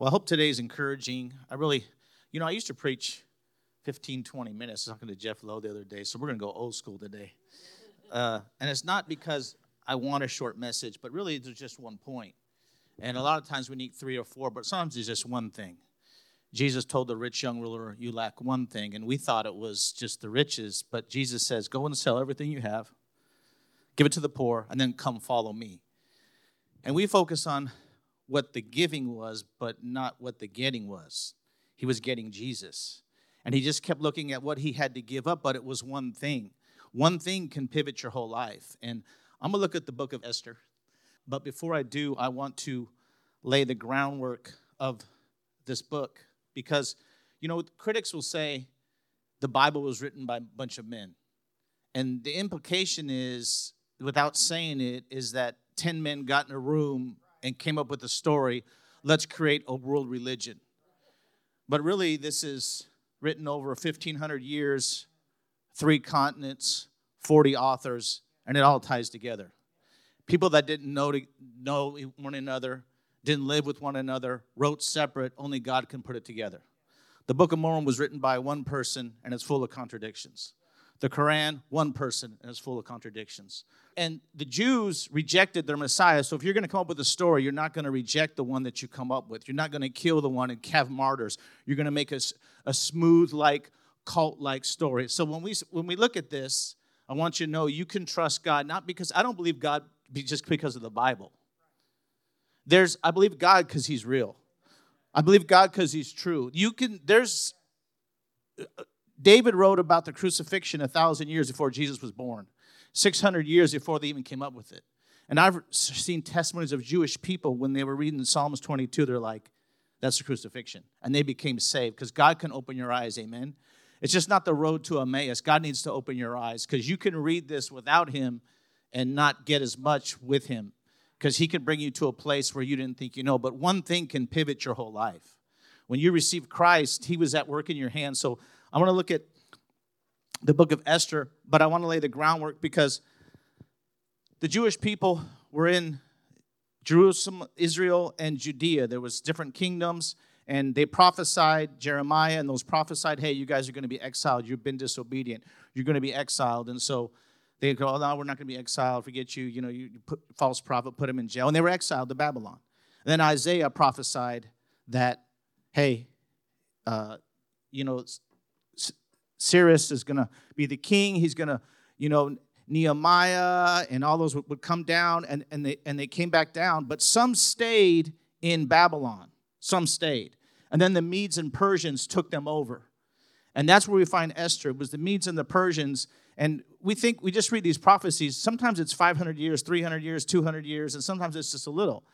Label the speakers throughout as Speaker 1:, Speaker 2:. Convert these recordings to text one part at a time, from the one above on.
Speaker 1: Well, I hope today's encouraging. I really, you know, I used to preach 15, 20 minutes. I was talking to Jeff Lowe the other day, so we're going to go old school today. Uh, and it's not because I want a short message, but really there's just one point. And a lot of times we need three or four, but sometimes it's just one thing. Jesus told the rich young ruler, You lack one thing. And we thought it was just the riches, but Jesus says, Go and sell everything you have, give it to the poor, and then come follow me. And we focus on what the giving was, but not what the getting was. He was getting Jesus. And he just kept looking at what he had to give up, but it was one thing. One thing can pivot your whole life. And I'm going to look at the book of Esther. But before I do, I want to lay the groundwork of this book because, you know, critics will say the Bible was written by a bunch of men. And the implication is, without saying it, is that 10 men got in a room and came up with the story let's create a world religion. But really, this is written over 1,500 years, three continents, 40 authors, and it all ties together. People that didn't know, to, know one another, didn't live with one another, wrote separate, only God can put it together. The Book of Mormon was written by one person, and it's full of contradictions. The Quran, one person, and it's full of contradictions. And the Jews rejected their Messiah. So if you're going to come up with a story, you're not going to reject the one that you come up with. You're not going to kill the one and have martyrs. You're going to make a, a smooth, like, cult like story. So when we, when we look at this, I want you to know you can trust God, not because I don't believe God just because of the Bible. There's, I believe God because He's real. I believe God because He's true. You can, there's, uh, David wrote about the crucifixion a thousand years before Jesus was born, 600 years before they even came up with it. And I've seen testimonies of Jewish people when they were reading Psalms 22, they're like, that's the crucifixion. And they became saved because God can open your eyes, amen. It's just not the road to Emmaus. God needs to open your eyes because you can read this without Him and not get as much with Him because He can bring you to a place where you didn't think you know. But one thing can pivot your whole life. When you receive Christ, He was at work in your hands. So I want to look at the book of Esther, but I want to lay the groundwork because the Jewish people were in Jerusalem, Israel, and Judea. There was different kingdoms, and they prophesied Jeremiah, and those prophesied, "Hey, you guys are going to be exiled. You've been disobedient. You're going to be exiled." And so they go, "Oh no, we're not going to be exiled. Forget you. You know, you put false prophet, put him in jail." And they were exiled to Babylon. And then Isaiah prophesied that, "Hey, uh, you know, Cyrus is going to be the king. He's going to, you know, Nehemiah and all those would, come down and, and, they, and they came back down. But some stayed in Babylon. Some stayed. And then the Medes and Persians took them over. And that's where we find Esther. It was the Medes and the Persians. And we think, we just read these prophecies. Sometimes it's 500 years, 300 years, 200 years, and sometimes it's just a little.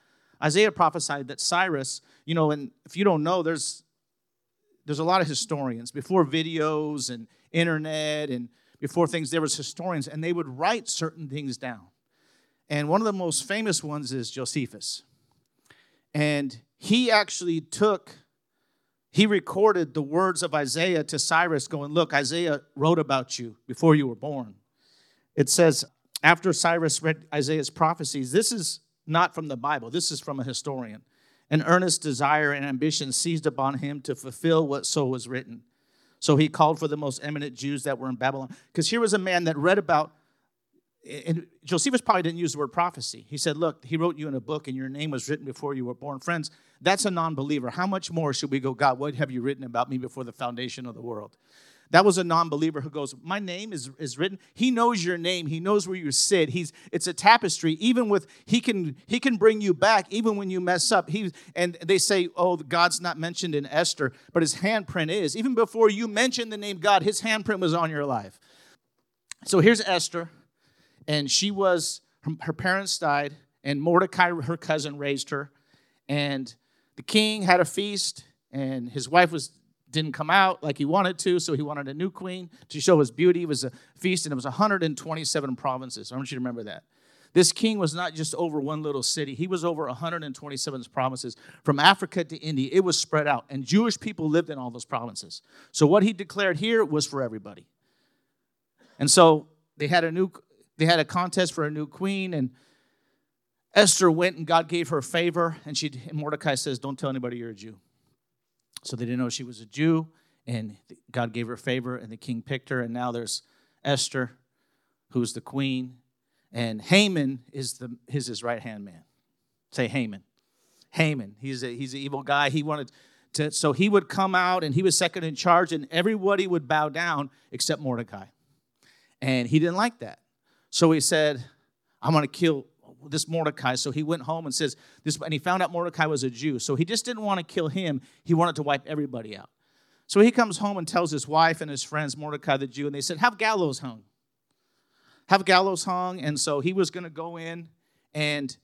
Speaker 1: Isaiah prophesied that Cyrus, you know, and if you don't know, there's there's a lot of historians. Before videos and internet and before things, there was historians, and they would write certain things down. And one of the most famous ones is Josephus. And he actually took, he recorded the words of Isaiah to Cyrus, going, Look, Isaiah wrote about you before you were born. It says, after Cyrus read Isaiah's prophecies, this is not from the Bible, this is from a historian. An earnest desire and ambition seized upon him to fulfill what so was written. So he called for the most eminent Jews that were in Babylon. Because here was a man that read about, and Josephus probably didn't use the word prophecy. He said, Look, he wrote you in a book and your name was written before you were born. Friends, that's a non believer. How much more should we go, God, what have you written about me before the foundation of the world? That was a non-believer who goes, My name is, is written. He knows your name. He knows where you sit. He's it's a tapestry. Even with he can he can bring you back even when you mess up. He and they say, Oh, God's not mentioned in Esther, but his handprint is. Even before you mention the name God, his handprint was on your life. So here's Esther, and she was her, her parents died, and Mordecai, her cousin, raised her, and the king had a feast, and his wife was didn't come out like he wanted to, so he wanted a new queen to show his beauty. It was a feast, and it was 127 provinces. I want you to remember that. This king was not just over one little city, he was over 127 provinces from Africa to India. It was spread out, and Jewish people lived in all those provinces. So what he declared here was for everybody. And so they had a new they had a contest for a new queen and Esther went and God gave her favor, and she Mordecai says, "Don't tell anybody you're a Jew." So they didn't know she was a Jew, and God gave her favor, and the king picked her. And now there's Esther, who's the queen, and Haman is the his, right hand man. Say Haman. Haman. He's a, he's an evil guy. He wanted to, so he would come out and he was second in charge, and everybody would bow down except Mordecai. And he didn't like that. So he said, I'm going to kill this Mordecai. So he went home and says this, and he found out Mordecai was a Jew. So he just didn't want to kill him. He wanted to wipe everybody out. So he comes home and tells his wife and his friends, Mordecai the Jew, and they said, Have gallows hung. Have gallows hung. And so he was going to go in and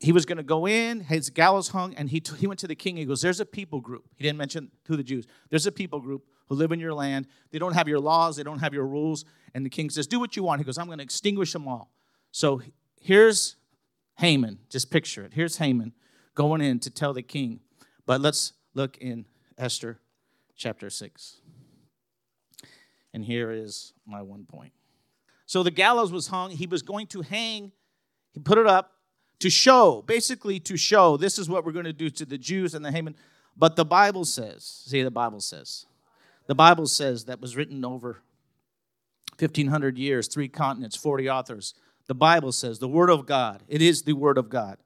Speaker 1: he was going to go in, his gallows hung, and he, t- he went to the king. He goes, There's a people group. He didn't mention to the Jews. There's a people group who live in your land. They don't have your laws, they don't have your rules. And the king says, Do what you want. He goes, I'm going to extinguish them all. So here's Haman. Just picture it. Here's Haman going in to tell the king. But let's look in Esther chapter 6. And here is my one point. So the gallows was hung. He was going to hang, he put it up to show, basically to show, this is what we're going to do to the Jews and the Haman. But the Bible says, see, the Bible says, the Bible says that was written over 1,500 years, three continents, 40 authors. The Bible says, the Word of God, it is the Word of God.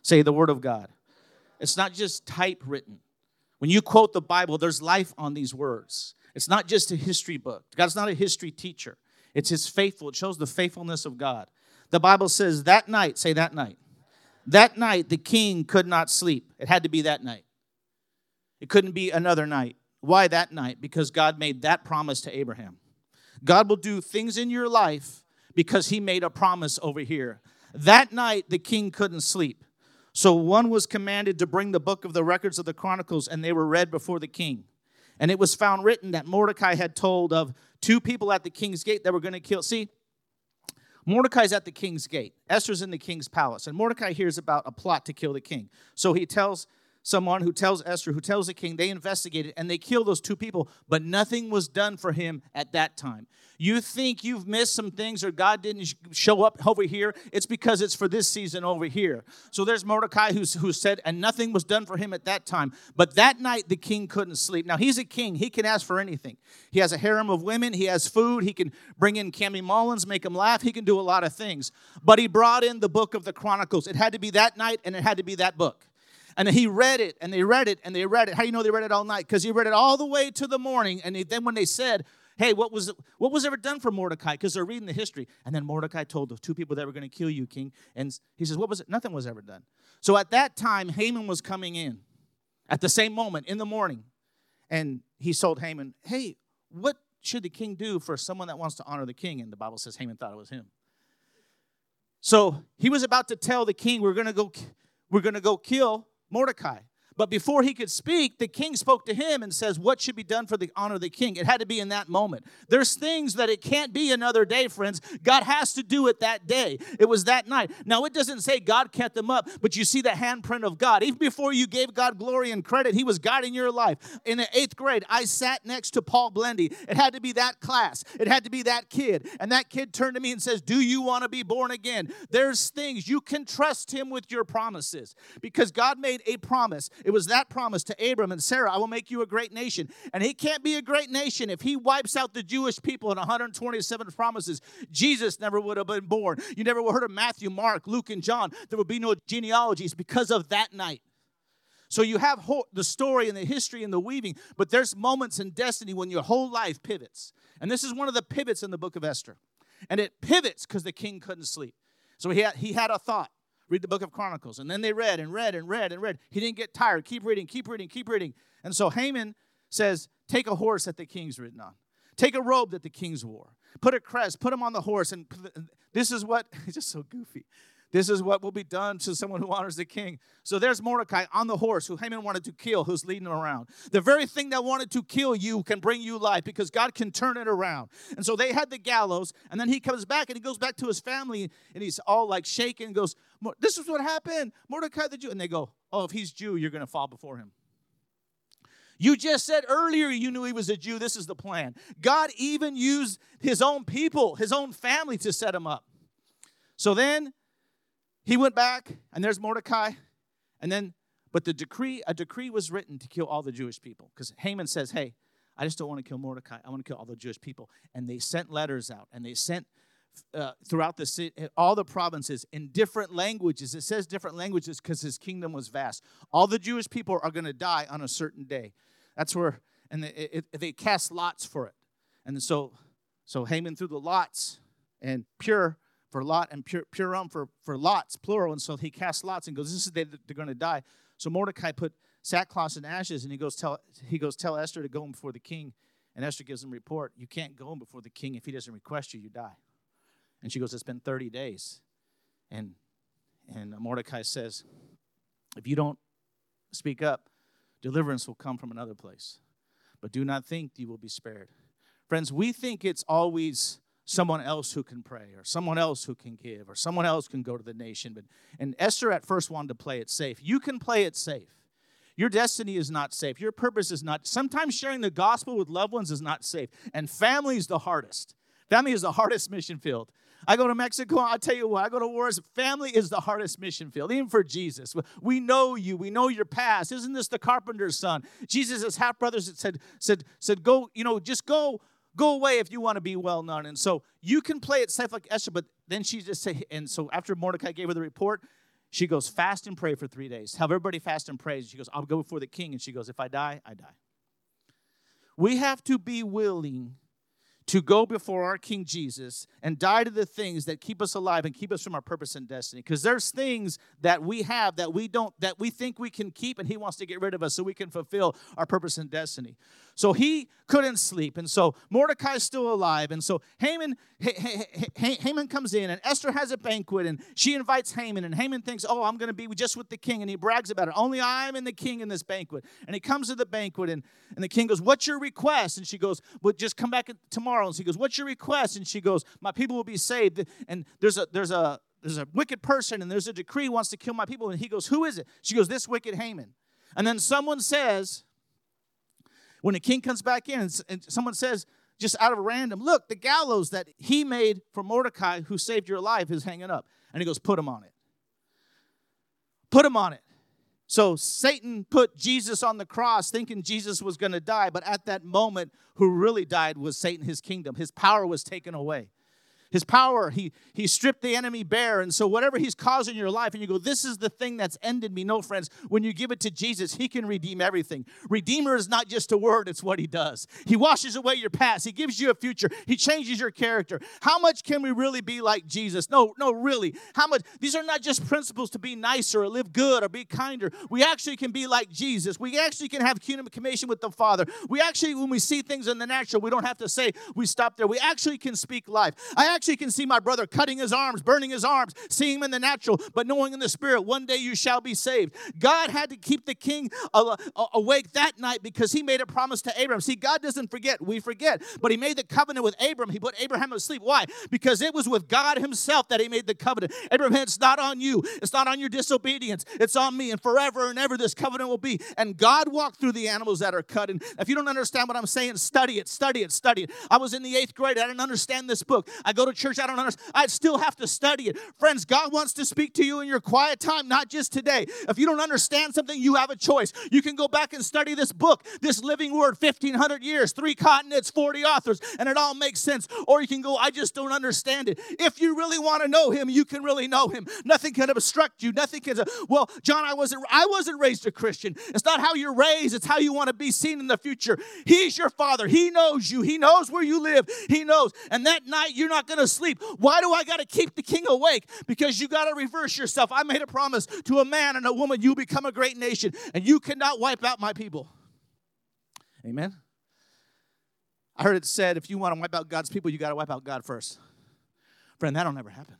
Speaker 1: Say the Word of God. It's not just typewritten. When you quote the Bible, there's life on these words. It's not just a history book. God's not a history teacher. It's his faithful. It shows the faithfulness of God. The Bible says that night, say that night. That night, the king could not sleep. It had to be that night. It couldn't be another night. Why that night? Because God made that promise to Abraham. God will do things in your life because he made a promise over here. That night, the king couldn't sleep. So one was commanded to bring the book of the records of the Chronicles, and they were read before the king. And it was found written that Mordecai had told of two people at the king's gate that were going to kill. See, Mordecai's at the king's gate. Esther's in the king's palace. And Mordecai hears about a plot to kill the king. So he tells someone who tells Esther, who tells the king, they investigated and they kill those two people, but nothing was done for him at that time. You think you've missed some things or God didn't show up over here, it's because it's for this season over here. So there's Mordecai who's, who said, and nothing was done for him at that time. But that night, the king couldn't sleep. Now, he's a king, he can ask for anything. He has a harem of women, he has food, he can bring in Cammy Mullins, make him laugh, he can do a lot of things. But he brought in the book of the Chronicles. It had to be that night and it had to be that book. And he read it and they read it and they read it. How do you know they read it all night? Because he read it all the way to the morning. And then when they said, hey, what was what was ever done for Mordecai? Because they're reading the history. And then Mordecai told the two people that were going to kill you, king. And he says, what was it? Nothing was ever done. So at that time, Haman was coming in at the same moment in the morning. And he told Haman, hey, what should the king do for someone that wants to honor the king? And the Bible says Haman thought it was him. So he was about to tell the king, we're going to go, we're going to go kill Mordecai. But before he could speak, the king spoke to him and says, What should be done for the honor of the king? It had to be in that moment. There's things that it can't be another day, friends. God has to do it that day. It was that night. Now, it doesn't say God kept them up, but you see the handprint of God. Even before you gave God glory and credit, He was guiding your life. In the eighth grade, I sat next to Paul Blendy. It had to be that class, it had to be that kid. And that kid turned to me and says, Do you want to be born again? There's things you can trust Him with your promises because God made a promise. Was that promise to Abram and Sarah, I will make you a great nation. And he can't be a great nation if he wipes out the Jewish people in 127 promises. Jesus never would have been born. You never heard of Matthew, Mark, Luke, and John. There would be no genealogies because of that night. So you have the story and the history and the weaving, but there's moments in destiny when your whole life pivots. And this is one of the pivots in the book of Esther. And it pivots because the king couldn't sleep. So he had, he had a thought read the book of Chronicles. And then they read and read and read and read. He didn't get tired. Keep reading, keep reading, keep reading. And so Haman says, Take a horse that the king's ridden on. Take a robe that the king's wore. Put a crest, put him on the horse. And this is what, it's just so goofy. This is what will be done to someone who honors the king. So there's Mordecai on the horse who Haman wanted to kill, who's leading him around. The very thing that wanted to kill you can bring you life because God can turn it around. And so they had the gallows, and then he comes back and he goes back to his family and he's all like shaking and goes, This is what happened. Mordecai the Jew. And they go, Oh, if he's Jew, you're going to fall before him. You just said earlier you knew he was a Jew. This is the plan. God even used his own people, his own family to set him up. So then he went back, and there's Mordecai. And then, but the decree, a decree was written to kill all the Jewish people. Because Haman says, hey, I just don't want to kill Mordecai. I want to kill all the Jewish people. And they sent letters out, and they sent uh, throughout the city, all the provinces in different languages. It says different languages because his kingdom was vast. All the Jewish people are going to die on a certain day. That's where, and they, it, they cast lots for it. And so, so Haman threw the lots, and Pur for Lot and Pur, Purim for, for lots, plural. And so he casts lots and goes, This is the day they're going to die. So Mordecai put sackcloth and ashes, and he goes, tell, he goes, Tell Esther to go in before the king. And Esther gives him report. You can't go in before the king. If he doesn't request you, you die. And she goes, It's been 30 days. And, and Mordecai says, If you don't speak up, deliverance will come from another place. But do not think you will be spared. Friends, we think it's always someone else who can pray or someone else who can give or someone else can go to the nation. But and Esther at first wanted to play it safe. You can play it safe. Your destiny is not safe. Your purpose is not. Sometimes sharing the gospel with loved ones is not safe. And family is the hardest. Family is the hardest mission field. I go to Mexico, I tell you what, I go to wars. Family is the hardest mission field, even for Jesus. We know you, we know your past. Isn't this the carpenter's son? Jesus' half brothers said, said, said, go, you know, just go Go away if you want to be well known. And so you can play it safe like Esther, but then she just say, and so after Mordecai gave her the report, she goes, fast and pray for three days. Have everybody fast and pray. She goes, I'll go before the king. And she goes, if I die, I die. We have to be willing to go before our King Jesus and die to the things that keep us alive and keep us from our purpose and destiny. Because there's things that we have that we don't, that we think we can keep, and He wants to get rid of us so we can fulfill our purpose and destiny. So he couldn't sleep, and so Mordecai's still alive, and so Haman, Haman comes in, and Esther has a banquet, and she invites Haman, and Haman thinks, "Oh, I'm going to be just with the king," and he brags about it. Only I'm and the king in this banquet, and he comes to the banquet, and and the king goes, "What's your request?" And she goes, "Well, just come back tomorrow." And he goes, "What's your request?" And she goes, "My people will be saved." And there's a there's a there's a wicked person, and there's a decree wants to kill my people. And he goes, "Who is it?" She goes, "This wicked Haman." And then someone says, when the king comes back in and someone says, just out of random, look, the gallows that he made for Mordecai, who saved your life, is hanging up. And he goes, put him on it. Put him on it. So Satan put Jesus on the cross thinking Jesus was going to die, but at that moment, who really died was Satan, his kingdom. His power was taken away his power. He, he stripped the enemy bare. And so, whatever he's causing your life, and you go, This is the thing that's ended me. No, friends, when you give it to Jesus, he can redeem everything. Redeemer is not just a word, it's what he does. He washes away your past, he gives you a future, he changes your character. How much can we really be like Jesus? No, no, really. How much? These are not just principles to be nicer or live good or be kinder. We actually can be like Jesus. We actually can have communication with the Father. We actually, when we see things in the natural, we don't have to say we stop there. We actually can speak life. I actually can see my brother cutting his arms, burning his arms, seeing him in the natural, but knowing in the spirit, one day you shall be saved. God had to keep the king awake that night because he made a promise to Abraham. See, God doesn't forget, we forget, but he made the covenant with Abraham. He put Abraham asleep. Why? Because it was with God himself that he made the covenant. Abraham, it's not on you, it's not on your disobedience, it's on me, and forever and ever this covenant will be. And God walked through the animals that are cut. And if you don't understand what I'm saying, study it, study it, study it. I was in the eighth grade, I didn't understand this book. I go to church, I don't understand. I still have to study it. Friends, God wants to speak to you in your quiet time, not just today. If you don't understand something, you have a choice. You can go back and study this book, this living word, 1500 years, three continents, 40 authors, and it all makes sense. Or you can go, I just don't understand it. If you really want to know him, you can really know him. Nothing can obstruct you. Nothing can, well, John, I wasn't, I wasn't raised a Christian. It's not how you're raised, it's how you want to be seen in the future. He's your father. He knows you. He knows where you live. He knows. And that night, you're not going sleep. Why do I got to keep the king awake? Because you got to reverse yourself. I made a promise to a man and a woman, you become a great nation, and you cannot wipe out my people. Amen. I heard it said if you want to wipe out God's people, you got to wipe out God first. Friend, that'll never happen.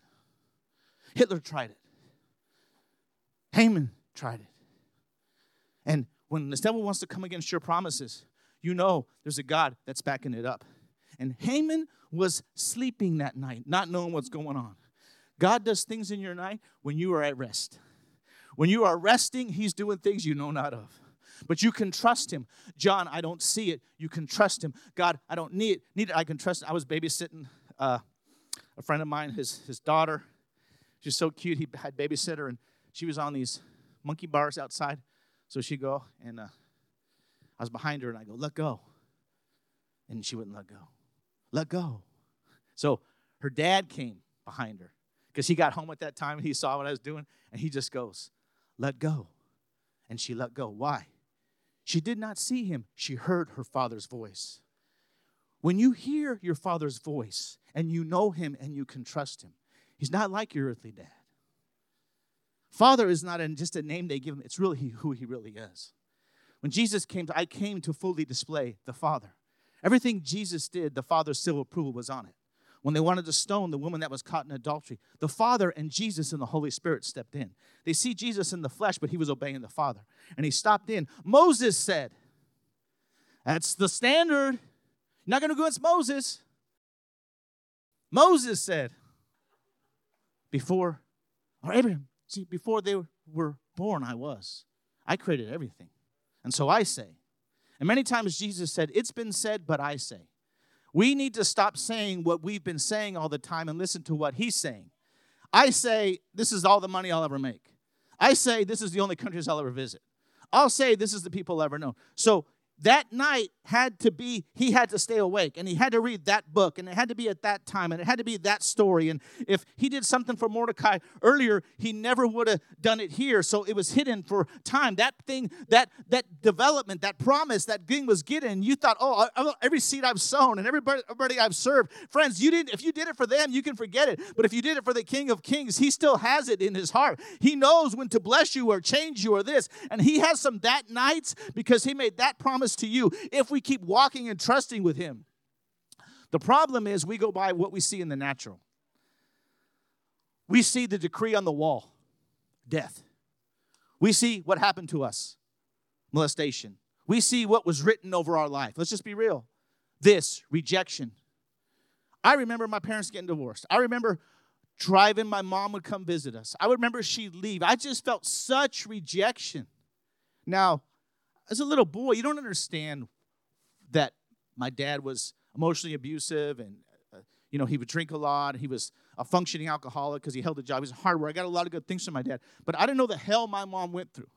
Speaker 1: Hitler tried it. Haman tried it. And when the devil wants to come against your promises, you know there's a God that's backing it up. And Haman was sleeping that night, not knowing what's going on. God does things in your night when you are at rest. When you are resting, He's doing things you know not of. But you can trust Him. John, I don't see it. You can trust Him. God, I don't need it. Need it. I can trust. It. I was babysitting uh, a friend of mine, his his daughter. She's so cute. He had babysitter, and she was on these monkey bars outside. So she'd go, and uh, I was behind her, and I go, let go. And she wouldn't let go. Let go. So her dad came behind her because he got home at that time and he saw what I was doing, and he just goes, let go. And she let go. Why? She did not see him, she heard her father's voice. When you hear your father's voice and you know him and you can trust him, he's not like your earthly dad. Father is not just a name they give him, it's really who he really is. When Jesus came, to, I came to fully display the Father. Everything Jesus did, the Father's seal approval was on it. When they wanted to stone the woman that was caught in adultery, the Father and Jesus and the Holy Spirit stepped in. They see Jesus in the flesh, but he was obeying the Father. And he stopped in. Moses said, That's the standard. You're not going to go against Moses. Moses said, Before, or Abraham, see, before they were born, I was. I created everything. And so I say, and many times Jesus said, It's been said, but I say. We need to stop saying what we've been saying all the time and listen to what he's saying. I say, This is all the money I'll ever make. I say, This is the only countries I'll ever visit. I'll say, This is the people I'll ever know. So that night had to be he had to stay awake and he had to read that book and it had to be at that time and it had to be that story and if he did something for mordecai earlier he never would have done it here. So it was hidden for time. That thing that that development that promise that thing was getting you thought oh every seed i've sown and everybody, everybody i've served. Friends you didn't if you did it for them you can forget it. But if you did it for the king of kings he still has it in his heart. He knows when to bless you or change you or this. And he has some that nights because he made that promise promise to you if we keep walking and trusting with Him. The problem is we go by what we see in the natural. We see the decree on the wall death. We see what happened to us molestation. We see what was written over our life. Let's just be real. This rejection. I remember my parents getting divorced. I remember driving, my mom would come visit us. I would remember she'd leave. I just felt such rejection. Now, as a little boy, you don't understand that my dad was emotionally abusive and uh, you know he would drink a lot. He was a functioning alcoholic because he held a job. He was hard work i got a lot of good things from my dad but i didn't know the hell my mom went through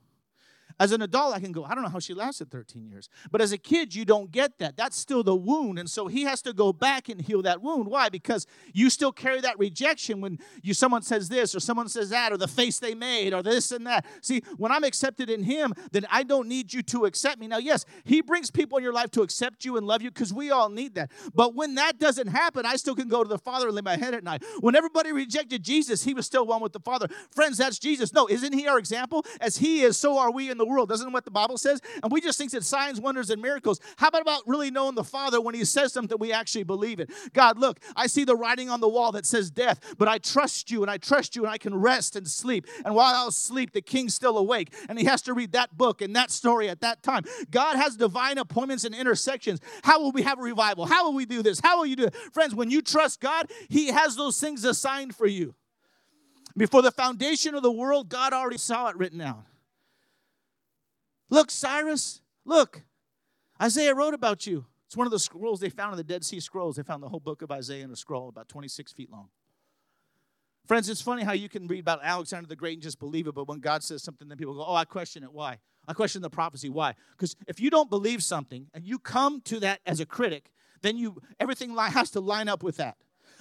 Speaker 1: as an adult, I can go, I don't know how she lasted 13 years. But as a kid, you don't get that. That's still the wound. And so he has to go back and heal that wound. Why? Because you still carry that rejection when you someone says this or someone says that or the face they made or this and that. See, when I'm accepted in him, then I don't need you to accept me. Now, yes, he brings people in your life to accept you and love you because we all need that. But when that doesn't happen, I still can go to the Father and lay my head at night. When everybody rejected Jesus, he was still one with the Father. Friends, that's Jesus. No, isn't he our example? As he is, so are we in the the world. Doesn't what the Bible says? And we just think that signs, wonders, and miracles. How about about really knowing the Father when He says something, we actually believe it? God, look, I see the writing on the wall that says death, but I trust you and I trust you and I can rest and sleep. And while I'll sleep, the king's still awake and he has to read that book and that story at that time. God has divine appointments and intersections. How will we have a revival? How will we do this? How will you do it? Friends, when you trust God, He has those things assigned for you. Before the foundation of the world, God already saw it written out. Look, Cyrus, look. Isaiah wrote about you. It's one of the scrolls they found in the Dead Sea Scrolls. They found the whole book of Isaiah in a scroll about 26 feet long. Friends, it's funny how you can read about Alexander the Great and just believe it, but when God says something, then people go, Oh, I question it. Why? I question the prophecy. Why? Because if you don't believe something and you come to that as a critic, then you everything has to line up with that.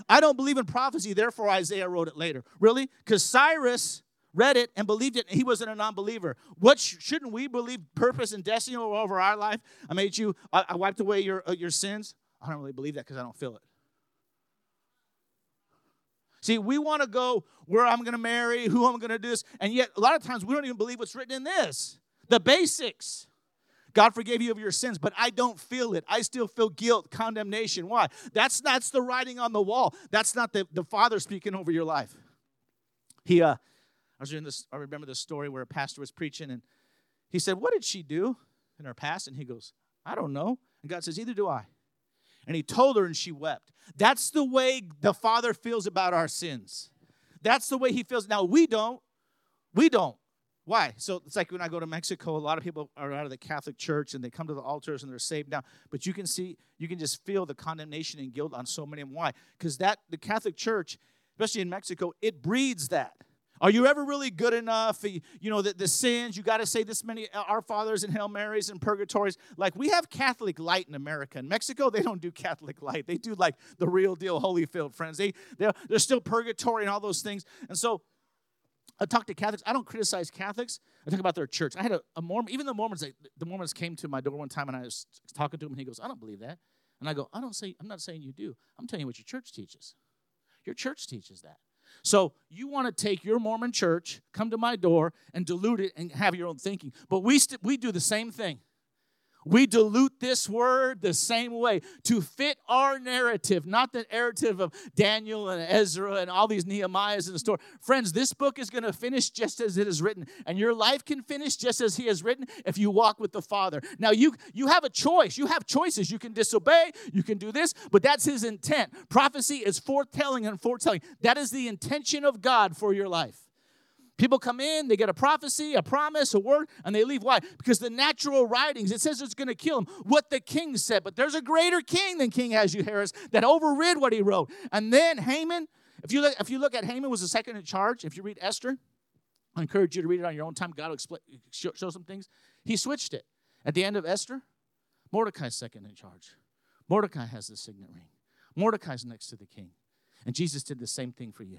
Speaker 1: I don't believe in prophecy, therefore Isaiah wrote it later. Really? Because Cyrus read it and believed it, and he wasn't a non-believer. What sh- shouldn't we believe? Purpose and destiny over our life. I made you. I, I wiped away your uh, your sins. I don't really believe that because I don't feel it. See, we want to go where I'm going to marry, who I'm going to do this, and yet a lot of times we don't even believe what's written in this. The basics. God forgave you of your sins, but I don't feel it. I still feel guilt, condemnation. Why? That's that's the writing on the wall. That's not the, the Father speaking over your life. He uh I was reading this, I remember the story where a pastor was preaching and he said, What did she do in her past? And he goes, I don't know. And God says, Either do I. And he told her and she wept. That's the way the Father feels about our sins. That's the way he feels. Now, we don't. We don't. Why? So it's like when I go to Mexico, a lot of people are out of the Catholic Church and they come to the altars and they're saved now. But you can see, you can just feel the condemnation and guilt on so many of them. Why? Because that the Catholic Church especially in Mexico, it breeds that. Are you ever really good enough? You know, the, the sins, you got to say this many uh, Our Fathers and Hail Marys and purgatories. Like we have Catholic light in America. In Mexico, they don't do Catholic light. They do like the real deal Holyfield, friends. They, they're, they're still purgatory and all those things. And so I talk to Catholics. I don't criticize Catholics. I talk about their church. I had a, a Mormon, even the Mormons, the Mormons came to my door one time and I was talking to him and he goes, I don't believe that. And I go, I don't say, I'm not saying you do. I'm telling you what your church teaches. Your church teaches that. So you want to take your Mormon church, come to my door, and dilute it and have your own thinking. But we, st- we do the same thing. We dilute this word the same way to fit our narrative, not the narrative of Daniel and Ezra and all these Nehemiahs in the story. Friends, this book is going to finish just as it is written, and your life can finish just as He has written if you walk with the Father. Now, you, you have a choice. You have choices. You can disobey, you can do this, but that's His intent. Prophecy is foretelling and foretelling. That is the intention of God for your life. People come in, they get a prophecy, a promise, a word, and they leave. Why? Because the natural writings, it says it's going to kill them. What the king said, but there's a greater king than King Ahasuerus that overrid what he wrote. And then Haman, if you look, if you look at Haman was the second in charge. If you read Esther, I encourage you to read it on your own time. God will explain, show, show some things. He switched it. At the end of Esther, Mordecai's second in charge. Mordecai has the signet ring. Mordecai's next to the king. And Jesus did the same thing for you.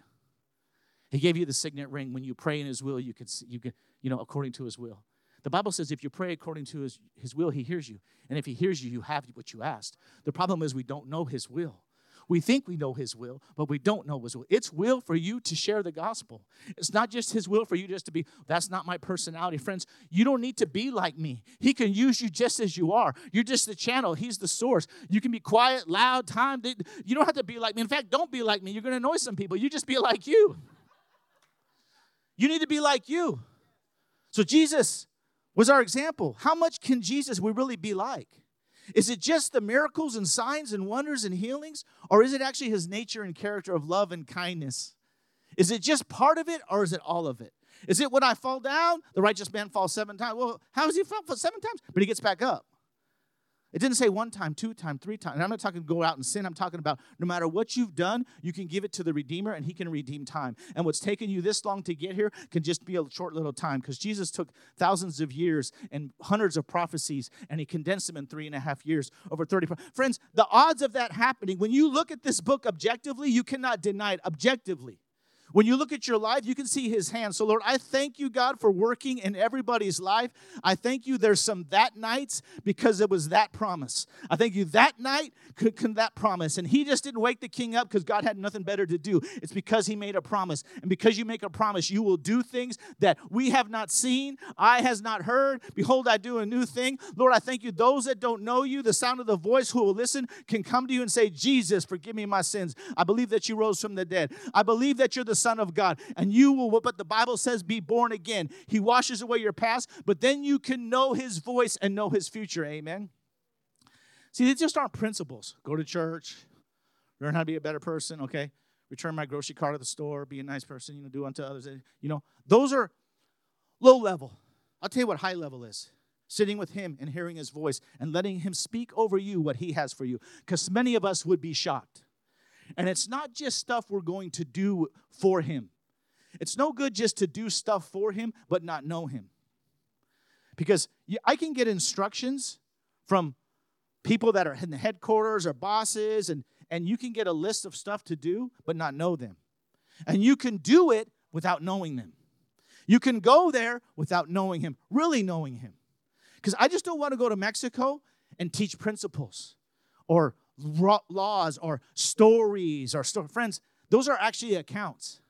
Speaker 1: He gave you the signet ring. When you pray in His will, you can, you can, you know, according to His will. The Bible says if you pray according to his, his will, He hears you. And if He hears you, you have what you asked. The problem is we don't know His will. We think we know His will, but we don't know His will. It's will for you to share the gospel. It's not just His will for you just to be, that's not my personality. Friends, you don't need to be like me. He can use you just as you are. You're just the channel, He's the source. You can be quiet, loud, time. You don't have to be like me. In fact, don't be like me. You're going to annoy some people. You just be like you. You need to be like you. So Jesus was our example. How much can Jesus we really be like? Is it just the miracles and signs and wonders and healings? Or is it actually his nature and character of love and kindness? Is it just part of it or is it all of it? Is it when I fall down, the righteous man falls seven times? Well, how does he fall seven times? But he gets back up. It didn't say one time, two time, three times. And I'm not talking go out and sin. I'm talking about no matter what you've done, you can give it to the Redeemer and He can redeem time. And what's taken you this long to get here can just be a short little time because Jesus took thousands of years and hundreds of prophecies and He condensed them in three and a half years over 30. Friends, the odds of that happening, when you look at this book objectively, you cannot deny it objectively. When you look at your life, you can see his hand. So, Lord, I thank you, God, for working in everybody's life. I thank you there's some that nights because it was that promise. I thank you that night could, could that promise. And he just didn't wake the king up because God had nothing better to do. It's because he made a promise. And because you make a promise, you will do things that we have not seen, eye has not heard. Behold, I do a new thing. Lord, I thank you. Those that don't know you, the sound of the voice who will listen can come to you and say, Jesus, forgive me my sins. I believe that you rose from the dead. I believe that you're the Son of God, and you will, what the Bible says, be born again. He washes away your past, but then you can know His voice and know His future. Amen. See, these just aren't principles. Go to church, learn how to be a better person, okay? Return my grocery cart at the store, be a nice person, you know, do unto others. You know, those are low level. I'll tell you what high level is sitting with him and hearing his voice and letting him speak over you what he has for you. Because many of us would be shocked. And it's not just stuff we're going to do for Him. It's no good just to do stuff for Him, but not know Him. Because I can get instructions from people that are in the headquarters or bosses, and, and you can get a list of stuff to do, but not know them. And you can do it without knowing them. You can go there without knowing Him, really knowing Him. Because I just don't want to go to Mexico and teach principles or laws or stories or sto- friends those are actually accounts.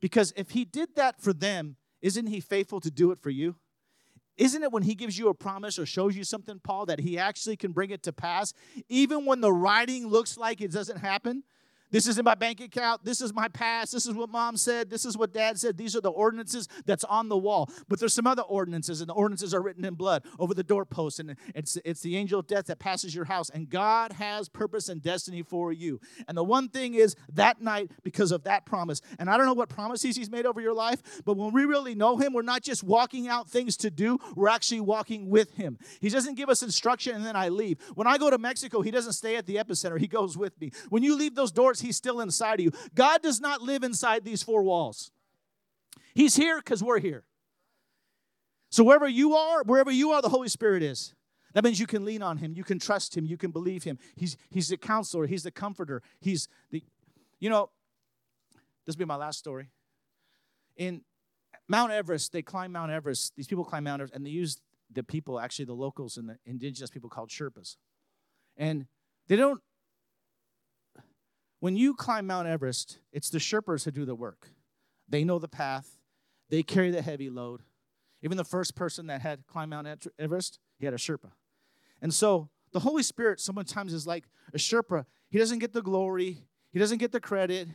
Speaker 1: Because if he did that for them isn't he faithful to do it for you? Isn't it when he gives you a promise or shows you something paul that he actually can bring it to pass even when the writing looks like it doesn't happen this is in my bank account. This is my past. This is what mom said. This is what dad said. These are the ordinances that's on the wall. But there's some other ordinances, and the ordinances are written in blood over the doorpost. And it's, it's the angel of death that passes your house. And God has purpose and destiny for you. And the one thing is that night, because of that promise. And I don't know what promises He's made over your life, but when we really know Him, we're not just walking out things to do, we're actually walking with Him. He doesn't give us instruction and then I leave. When I go to Mexico, He doesn't stay at the epicenter, He goes with me. When you leave those doors, He's still inside of you. God does not live inside these four walls. He's here because we're here. So wherever you are, wherever you are, the Holy Spirit is. That means you can lean on him, you can trust him, you can believe him. He's he's the counselor, he's the comforter, he's the you know, this will be my last story. In Mount Everest, they climb Mount Everest. These people climb Mount Everest, and they use the people, actually the locals and the indigenous people called Sherpas. And they don't, when you climb Mount Everest, it's the Sherpas who do the work. They know the path, they carry the heavy load. Even the first person that had climbed Mount Everest, he had a Sherpa. And so the Holy Spirit sometimes is like a Sherpa. He doesn't get the glory, he doesn't get the credit.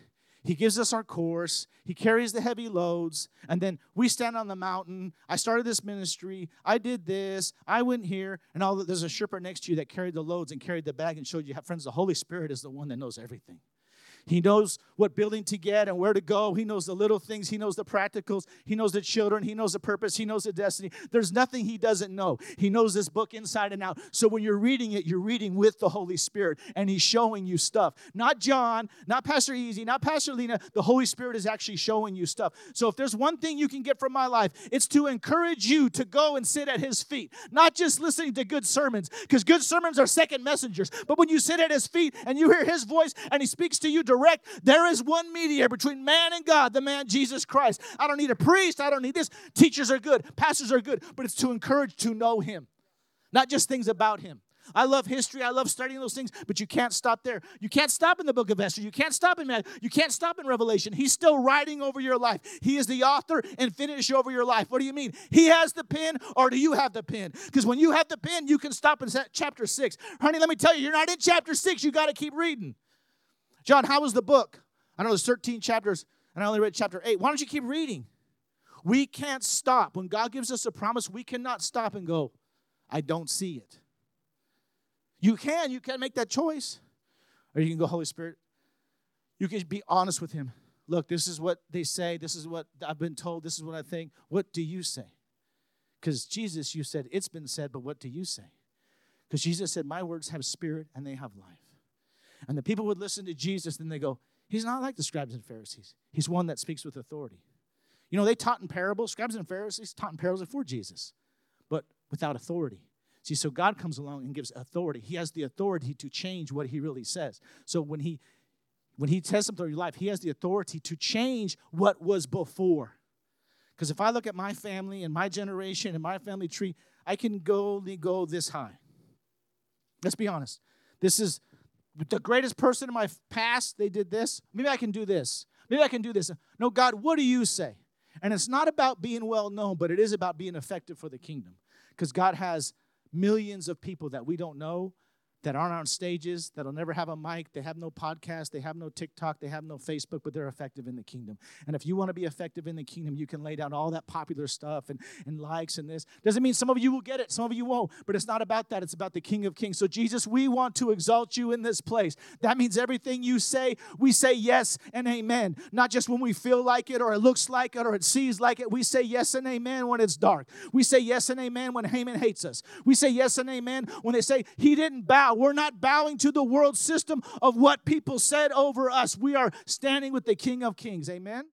Speaker 1: He gives us our course. He carries the heavy loads. And then we stand on the mountain. I started this ministry. I did this. I went here. And all there's a Sherpa next to you that carried the loads and carried the bag and showed you, friends, the Holy Spirit is the one that knows everything. He knows what building to get and where to go. He knows the little things. He knows the practicals. He knows the children. He knows the purpose. He knows the destiny. There's nothing he doesn't know. He knows this book inside and out. So when you're reading it, you're reading with the Holy Spirit and he's showing you stuff. Not John, not Pastor Easy, not Pastor Lena. The Holy Spirit is actually showing you stuff. So if there's one thing you can get from my life, it's to encourage you to go and sit at his feet, not just listening to good sermons, because good sermons are second messengers. But when you sit at his feet and you hear his voice and he speaks to you direct. There is one mediator between man and God, the man Jesus Christ. I don't need a priest. I don't need this. Teachers are good, pastors are good, but it's to encourage to know him, not just things about him. I love history. I love studying those things, but you can't stop there. You can't stop in the book of Esther. You can't stop in Matthew. You can't stop in Revelation. He's still writing over your life. He is the author and finisher over your life. What do you mean? He has the pen, or do you have the pen? Because when you have the pen, you can stop in chapter six. Honey, let me tell you, you're not in chapter six. You got to keep reading. John, how was the book? I know there's 13 chapters, and I only read chapter 8. Why don't you keep reading? We can't stop. When God gives us a promise, we cannot stop and go, I don't see it. You can, you can make that choice. Or you can go, Holy Spirit, you can be honest with Him. Look, this is what they say. This is what I've been told. This is what I think. What do you say? Because Jesus, you said, it's been said, but what do you say? Because Jesus said, My words have spirit and they have life. And the people would listen to Jesus, and they go, He's not like the scribes and Pharisees. He's one that speaks with authority. You know, they taught in parables. Scribes and Pharisees taught in parables before Jesus, but without authority. See, so God comes along and gives authority. He has the authority to change what he really says. So when he when he says something in your life, he has the authority to change what was before. Because if I look at my family and my generation and my family tree, I can only go this high. Let's be honest. This is the greatest person in my past, they did this. Maybe I can do this. Maybe I can do this. No, God, what do you say? And it's not about being well known, but it is about being effective for the kingdom. Because God has millions of people that we don't know that aren't on stages, that'll never have a mic, they have no podcast, they have no TikTok, they have no Facebook, but they're effective in the kingdom. And if you want to be effective in the kingdom, you can lay down all that popular stuff and, and likes and this. Doesn't mean some of you will get it, some of you won't, but it's not about that. It's about the King of Kings. So, Jesus, we want to exalt you in this place. That means everything you say, we say yes and amen. Not just when we feel like it or it looks like it or it sees like it. We say yes and amen when it's dark. We say yes and amen when Haman hates us. We say yes and amen when they say he didn't bow we're not bowing to the world system of what people said over us. We are standing with the King of Kings. Amen.